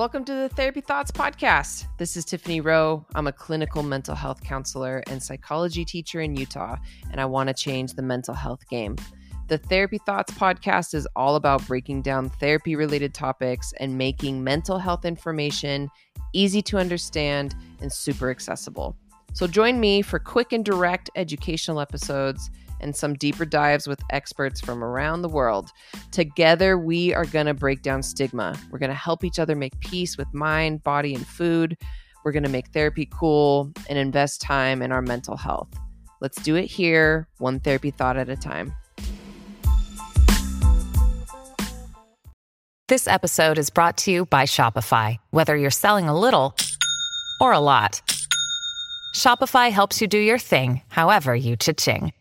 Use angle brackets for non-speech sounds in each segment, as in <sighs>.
Welcome to the Therapy Thoughts Podcast. This is Tiffany Rowe. I'm a clinical mental health counselor and psychology teacher in Utah, and I want to change the mental health game. The Therapy Thoughts podcast is all about breaking down therapy related topics and making mental health information easy to understand and super accessible. So join me for quick and direct educational episodes and some deeper dives with experts from around the world. Together, we are going to break down stigma. We're going to help each other make peace with mind, body, and food. We're going to make therapy cool and invest time in our mental health. Let's do it here, one therapy thought at a time. This episode is brought to you by Shopify. Whether you're selling a little or a lot, Shopify helps you do your thing, however you cha-ching.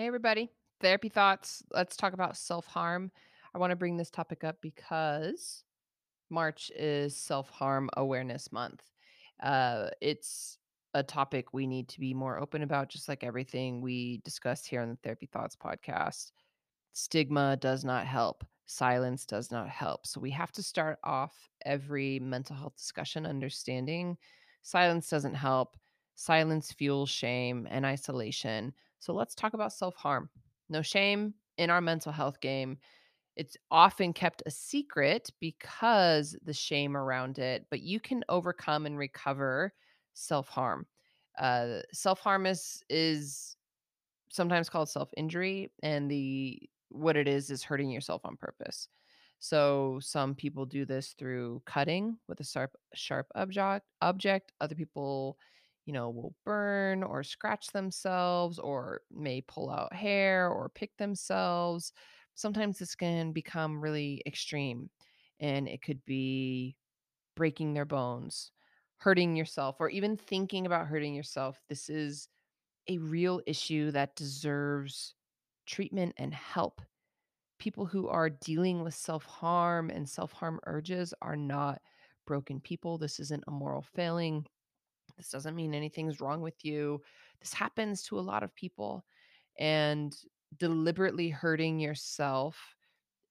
Hey, everybody. Therapy thoughts. Let's talk about self harm. I want to bring this topic up because March is Self Harm Awareness Month. Uh, it's a topic we need to be more open about, just like everything we discussed here on the Therapy Thoughts podcast. Stigma does not help, silence does not help. So we have to start off every mental health discussion understanding silence doesn't help. Silence fuels shame and isolation. So let's talk about self harm. No shame in our mental health game it's often kept a secret because the shame around it, but you can overcome and recover self harm. Uh, self harm is is sometimes called self injury, and the what it is is hurting yourself on purpose. So some people do this through cutting with a sharp sharp object. Object. Other people, you know, will burn or scratch themselves, or may pull out hair or pick themselves sometimes this can become really extreme and it could be breaking their bones, hurting yourself, or even thinking about hurting yourself. This is a real issue that deserves treatment and help. People who are dealing with self harm and self harm urges are not broken people. This isn't a moral failing. This doesn't mean anything's wrong with you. This happens to a lot of people. And deliberately hurting yourself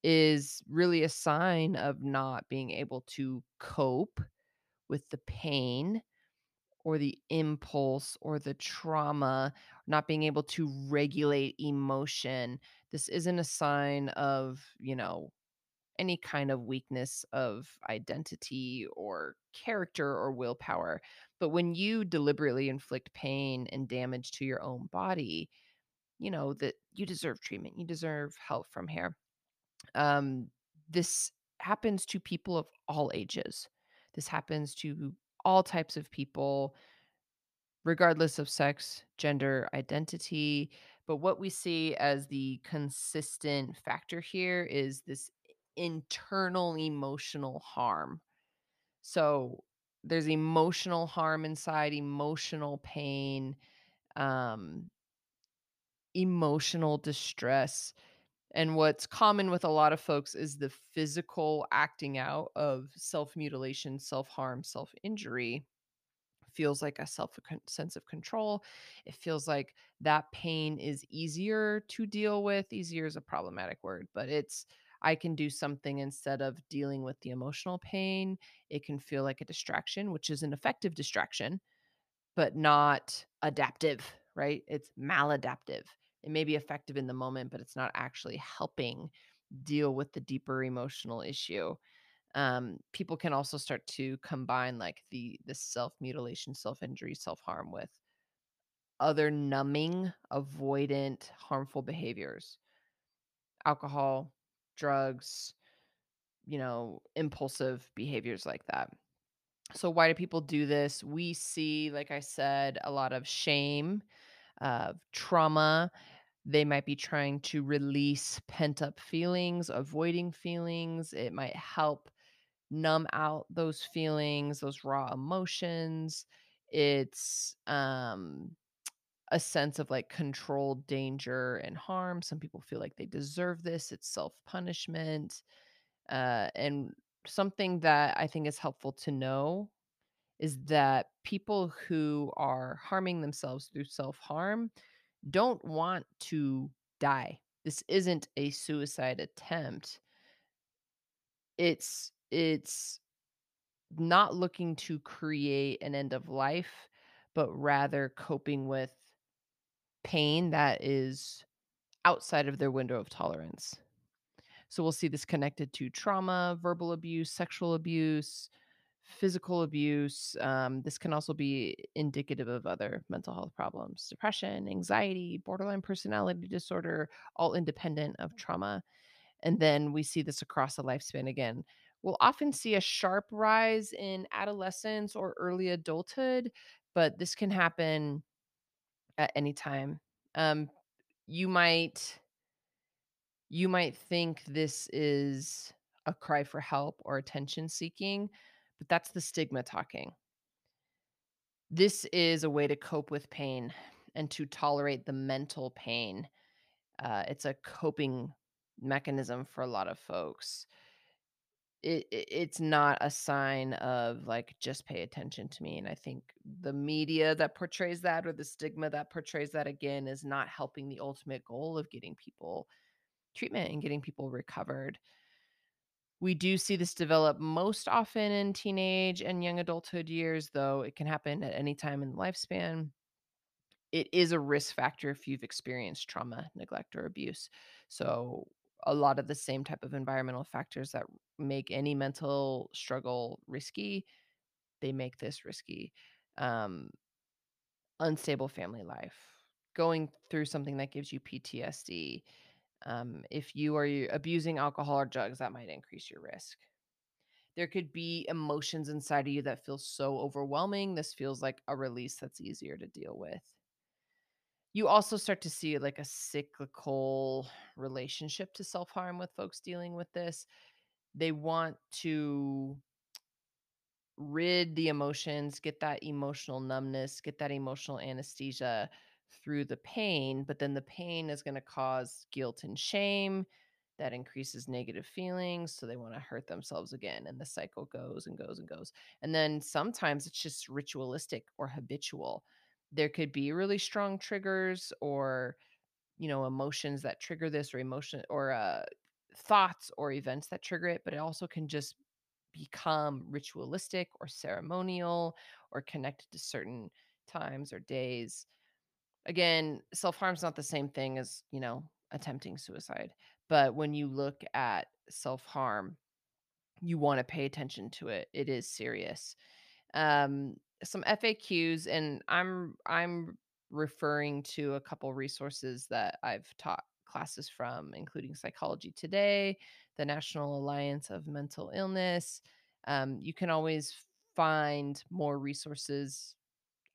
is really a sign of not being able to cope with the pain or the impulse or the trauma, not being able to regulate emotion. This isn't a sign of, you know, any kind of weakness of identity or character or willpower. But when you deliberately inflict pain and damage to your own body, you know that you deserve treatment you deserve help from here um this happens to people of all ages. This happens to all types of people regardless of sex gender identity but what we see as the consistent factor here is this internal emotional harm. So there's emotional harm inside emotional pain um emotional distress. And what's common with a lot of folks is the physical acting out of self mutilation, self harm, self injury feels like a self sense of control. It feels like that pain is easier to deal with. Easier is a problematic word, but it's I can do something instead of dealing with the emotional pain. It can feel like a distraction, which is an effective distraction, but not adaptive, right? It's maladaptive it may be effective in the moment, but it's not actually helping deal with the deeper emotional issue. Um, people can also start to combine like the the self mutilation, self injury, self harm with other numbing, avoidant, harmful behaviors, alcohol, drugs, you know, impulsive behaviors like that. So, why do people do this? We see, like I said, a lot of shame, uh, trauma. They might be trying to release pent up feelings, avoiding feelings. It might help numb out those feelings, those raw emotions. It's um a sense of like controlled danger and harm. Some people feel like they deserve this. It's self-punishment. Uh and something that I think is helpful to know is that people who are harming themselves through self-harm don't want to die. This isn't a suicide attempt. It's it's not looking to create an end of life, but rather coping with pain that is outside of their window of tolerance. So we'll see this connected to trauma, verbal abuse, sexual abuse, physical abuse. Um, this can also be indicative of other mental health problems, depression, anxiety, borderline personality disorder, all independent of trauma. And then we see this across the lifespan again. We'll often see a sharp rise in adolescence or early adulthood, but this can happen at any time. Um, you might you might think this is a cry for help or attention seeking, but that's the stigma talking. This is a way to cope with pain and to tolerate the mental pain. Uh, it's a coping mechanism for a lot of folks. It, it it's not a sign of like just pay attention to me and i think the media that portrays that or the stigma that portrays that again is not helping the ultimate goal of getting people treatment and getting people recovered we do see this develop most often in teenage and young adulthood years though it can happen at any time in the lifespan it is a risk factor if you've experienced trauma, neglect, or abuse. So, a lot of the same type of environmental factors that make any mental struggle risky, they make this risky. Um, unstable family life, going through something that gives you PTSD. Um, if you are abusing alcohol or drugs, that might increase your risk. There could be emotions inside of you that feel so overwhelming. This feels like a release that's easier to deal with you also start to see like a cyclical relationship to self-harm with folks dealing with this. They want to rid the emotions, get that emotional numbness, get that emotional anesthesia through the pain, but then the pain is going to cause guilt and shame that increases negative feelings so they want to hurt themselves again and the cycle goes and goes and goes. And then sometimes it's just ritualistic or habitual there could be really strong triggers or you know emotions that trigger this or emotion or uh thoughts or events that trigger it but it also can just become ritualistic or ceremonial or connected to certain times or days. Again self-harm is not the same thing as you know attempting suicide but when you look at self-harm you want to pay attention to it. It is serious. Um some FAQs and I'm I'm referring to a couple resources that I've taught classes from including Psychology Today, the National Alliance of Mental Illness. Um, you can always find more resources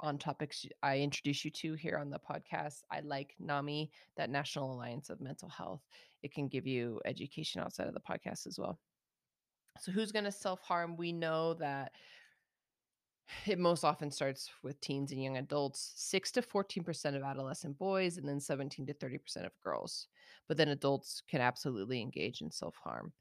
on topics I introduce you to here on the podcast. I like NAMI, that National Alliance of Mental Health. It can give you education outside of the podcast as well. So, who's going to self harm? We know that it most often starts with teens and young adults 6 to 14% of adolescent boys and then 17 to 30% of girls but then adults can absolutely engage in self-harm.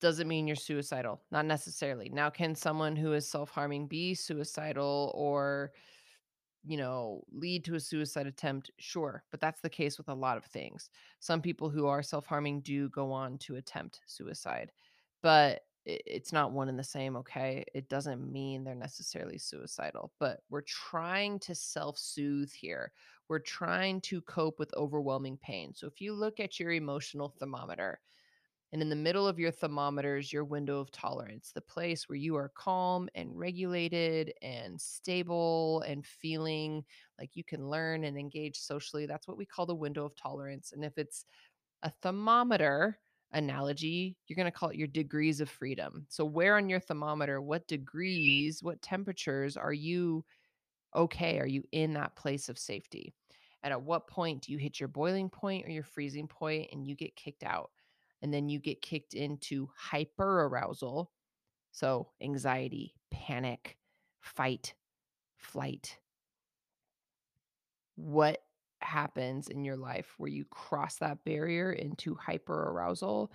Doesn't mean you're suicidal not necessarily. Now can someone who is self-harming be suicidal or you know, lead to a suicide attempt, sure, but that's the case with a lot of things. Some people who are self harming do go on to attempt suicide, but it's not one and the same, okay? It doesn't mean they're necessarily suicidal, but we're trying to self soothe here. We're trying to cope with overwhelming pain. So if you look at your emotional thermometer, and in the middle of your thermometer is your window of tolerance, the place where you are calm and regulated and stable and feeling like you can learn and engage socially. That's what we call the window of tolerance. And if it's a thermometer analogy, you're going to call it your degrees of freedom. So, where on your thermometer, what mm-hmm. degrees, what temperatures are you okay? Are you in that place of safety? And at what point do you hit your boiling point or your freezing point and you get kicked out? and then you get kicked into hyper arousal. So, anxiety, panic, fight, flight. What happens in your life where you cross that barrier into hyperarousal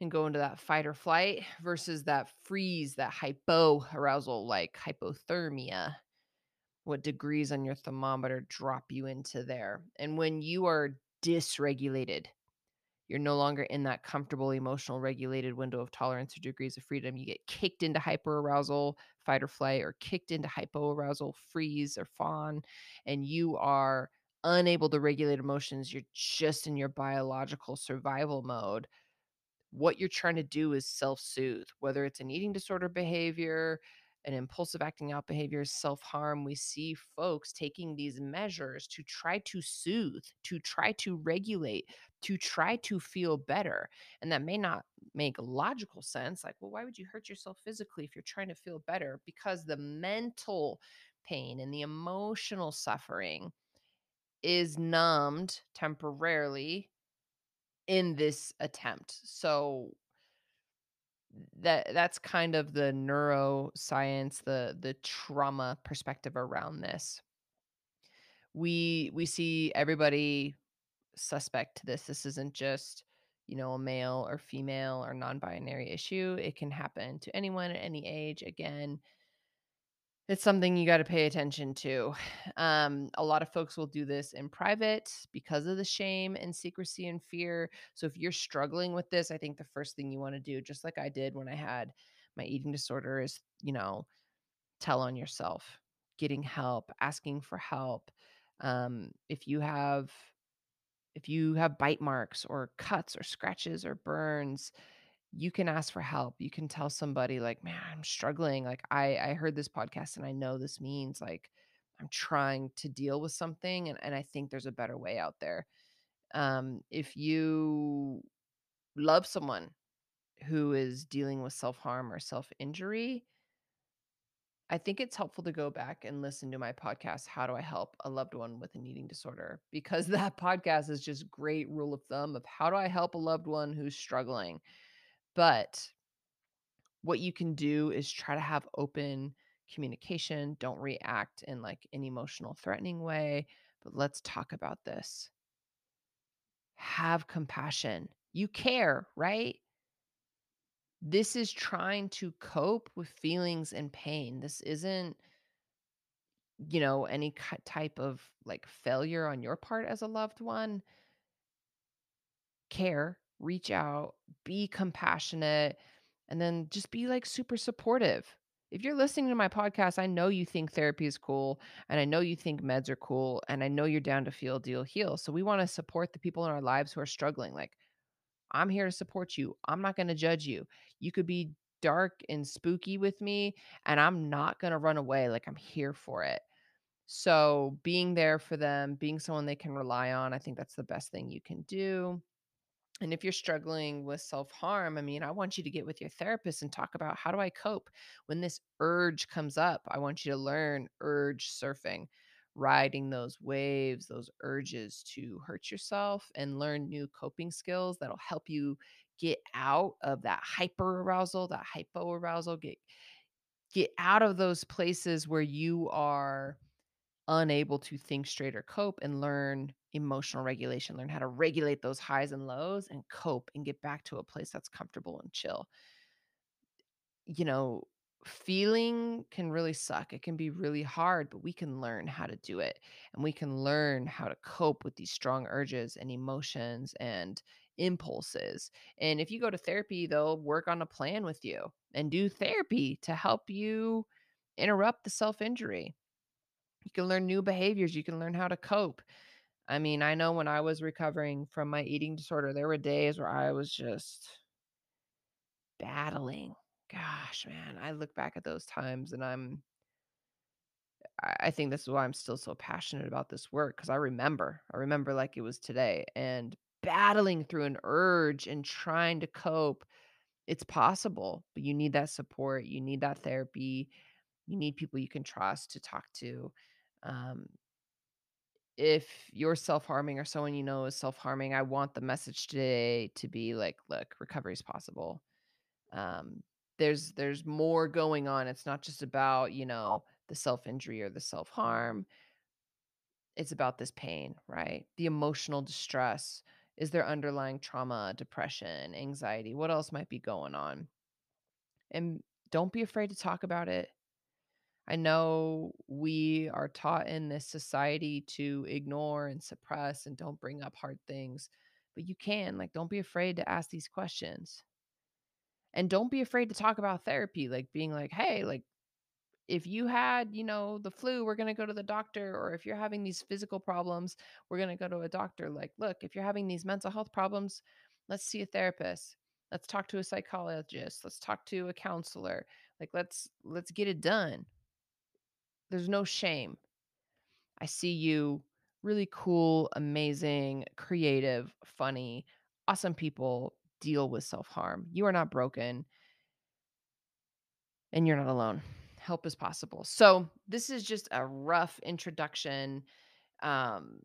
and go into that fight or flight versus that freeze, that hypoarousal, like hypothermia? What degrees on your thermometer drop you into there? And when you are dysregulated, you're no longer in that comfortable emotional regulated window of tolerance or degrees of freedom. You get kicked into hyperarousal, fight or flight, or kicked into hypoarousal, freeze or fawn, and you are unable to regulate emotions. You're just in your biological survival mode. What you're trying to do is self soothe, whether it's an eating disorder behavior, an impulsive acting out behavior, self harm. We see folks taking these measures to try to soothe, to try to regulate, to try to feel better. And that may not make logical sense. Like, well, why would you hurt yourself physically if you're trying to feel better? Because the mental pain and the emotional suffering is numbed temporarily in this attempt. So that that's kind of the neuroscience, the the trauma perspective around this. We we see everybody suspect to this. This isn't just, you know, a male or female or non-binary issue. It can happen to anyone at any age. Again, it's something you gotta pay attention to. <sighs> Um, a lot of folks will do this in private because of the shame and secrecy and fear. So if you're struggling with this, I think the first thing you wanna do, just like I did when I had my eating disorder, is, you know, tell on yourself, getting help, asking for help. Um, if you have if you have bite marks or cuts or scratches or burns, you can ask for help. You can tell somebody like, "Man, I'm struggling. Like I I heard this podcast and I know this means like I'm trying to deal with something and and I think there's a better way out there." Um if you love someone who is dealing with self-harm or self-injury, I think it's helpful to go back and listen to my podcast, How Do I Help a Loved One with an Eating Disorder? Because <laughs> that podcast is just great rule of thumb of how do I help a loved one who's struggling. But what you can do is try to have open communication. Don't react in like an emotional, threatening way. But let's talk about this. Have compassion. You care, right? This is trying to cope with feelings and pain. This isn't, you know, any type of like failure on your part as a loved one. Care, reach out, be compassionate, and then just be like super supportive. If you're listening to my podcast, I know you think therapy is cool and I know you think meds are cool and I know you're down to feel, deal, heal. So we want to support the people in our lives who are struggling. Like, I'm here to support you. I'm not going to judge you. You could be dark and spooky with me, and I'm not going to run away. Like, I'm here for it. So, being there for them, being someone they can rely on, I think that's the best thing you can do. And if you're struggling with self harm, I mean, I want you to get with your therapist and talk about how do I cope when this urge comes up? I want you to learn urge surfing, riding those waves, those urges to hurt yourself and learn new coping skills that'll help you get out of that hyper arousal, that hypo arousal, get get out of those places where you are unable to think straight or cope and learn emotional regulation, learn how to regulate those highs and lows and cope and get back to a place that's comfortable and chill. You know, feeling can really suck. It can be really hard, but we can learn how to do it. And we can learn how to cope with these strong urges and emotions and impulses. And if you go to therapy, they'll work on a plan with you and do therapy to help you interrupt the self injury. You can learn new behaviors, you can learn how to cope. I mean, I know when I was recovering from my eating disorder, there were days where I was just battling. Gosh, man, I look back at those times and I'm I think this is why I'm still so passionate about this work because I remember. I remember like it was today and battling through an urge and trying to cope. It's possible, but you need that support. You need that therapy. You need people you can trust to talk to. Um, if you're self-harming or someone you know is self-harming, I want the message today to be like, look, recovery is possible. Um, there's there's more going on. It's not just about, you know, the self-injury or the self-harm. It's about this pain, right? The emotional distress. Is there underlying trauma, depression, anxiety? What else might be going on? And don't be afraid to talk about it. I know we are taught in this society to ignore and suppress and don't bring up hard things, but you can. Like, don't be afraid to ask these questions. And don't be afraid to talk about therapy, like being like, hey, like, if you had, you know, the flu, we're going to go to the doctor. Or if you're having these physical problems, we're going to go to a doctor. Like, look, if you're having these mental health problems, let's see a therapist. Let's talk to a psychologist. Let's talk to a counselor. Like, let's let's get it done. There's no shame. I see you really cool, amazing, creative, funny, awesome people deal with self-harm. You are not broken and you're not alone. Help is possible. So, this is just a rough introduction um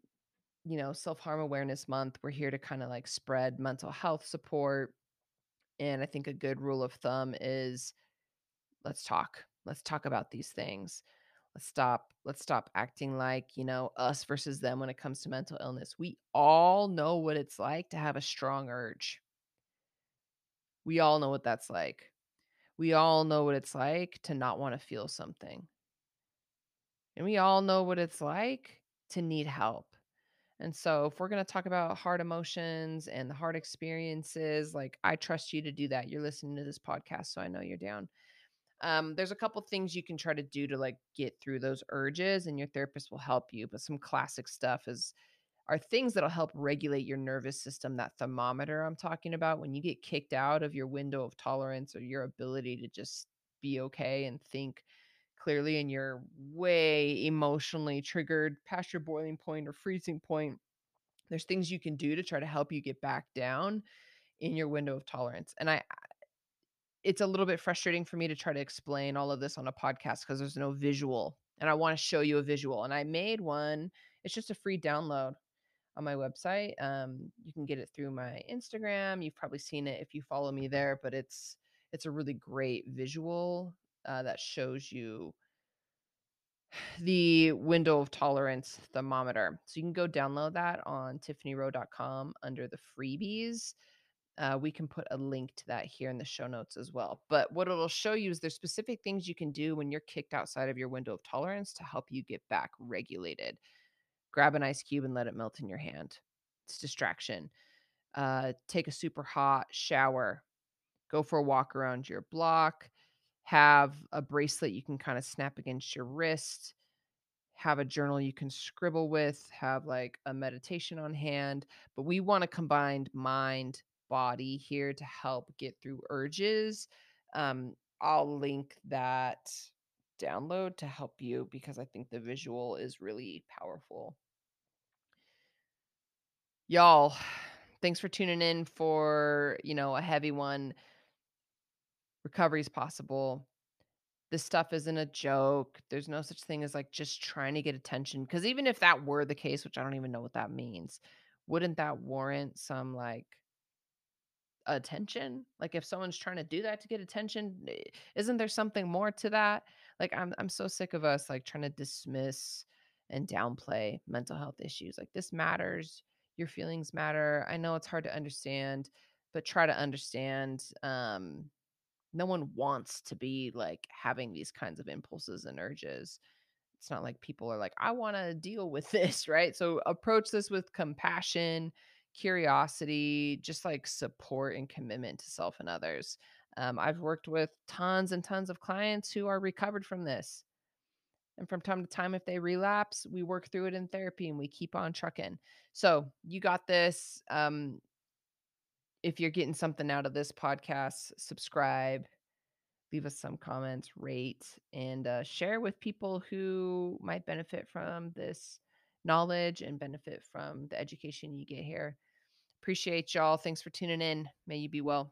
you know, self-harm awareness month. We're here to kind of like spread mental health support and I think a good rule of thumb is let's talk. Let's talk about these things. Let's stop let's stop acting like, you know, us versus them when it comes to mental illness. We all know what it's like to have a strong urge. We all know what that's like. We all know what it's like to not want to feel something. And we all know what it's like to need help. And so, if we're going to talk about hard emotions and the hard experiences, like I trust you to do that. You're listening to this podcast, so I know you're down. Um, there's a couple things you can try to do to like get through those urges, and your therapist will help you. But some classic stuff is are things that'll help regulate your nervous system. That thermometer I'm talking about when you get kicked out of your window of tolerance or your ability to just be okay and think clearly, and you're way emotionally triggered past your boiling point or freezing point. There's things you can do to try to help you get back down in your window of tolerance. And I it's a little bit frustrating for me to try to explain all of this on a podcast because there's no visual and I want to show you a visual. And I made one. It's just a free download on my website. Um, you can get it through my Instagram. You've probably seen it if you follow me there, but it's it's a really great visual uh, that shows you the window of tolerance thermometer. So you can go download that on tiffanyrowe.com under the freebies. Uh, we can put a link to that here in the show notes as well. But what it'll show you is there's specific things you can do when you're kicked outside of your window of tolerance to help you get back regulated. Grab an ice cube and let it melt in your hand. It's distraction. Uh, take a super hot shower. Go for a walk around your block. Have a bracelet you can kind of snap against your wrist have a journal you can scribble with, have like a meditation on hand. But we want to combine mind, body here to help get through urges. Um, I'll link that download to help you because I think the visual is really powerful. Y'all, thanks for tuning in for, you know, a heavy one. Recovery is possible. This stuff isn't a joke. There's no such thing as like just trying to get attention. Because even if that were the case, which I don't even know what that means, wouldn't that warrant some like attention? Like if someone's trying to do that to get attention, eh, isn't there something more to that? Like I'm I'm so sick of us like trying to dismiss and downplay mental health issues. Like this matters. Your feelings matter. I know it's hard to understand, but try to understand um no one wants to be like having these kinds of impulses and urges. It's not like people are like I want to deal with this, <laughs> right? So approach this with compassion curiosity, just like support and commitment to self and others. Um, I've worked with tons and tons of clients who are recovered from this. And from time to time, if they relapse, we work through it in therapy and we keep on trucking. So you got this. Um, if you're getting something out of this podcast, subscribe, leave us some comments, rate, and uh, share with people who might benefit from this knowledge and benefit from the education you get here. Appreciate y'all. Thanks for tuning in. May you be well.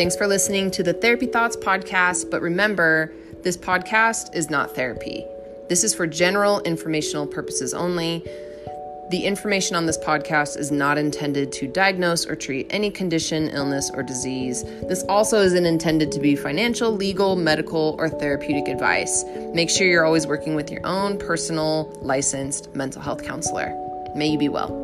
Thanks for listening to the Therapy Thoughts podcast. But remember, this podcast is not therapy. This is for general informational purposes only. The information on this podcast is not intended to diagnose or treat any condition, illness, or disease. This also isn't intended to be financial, legal, medical, or therapeutic advice. Make sure you're always working with your own personal, licensed mental health counselor. May you be well.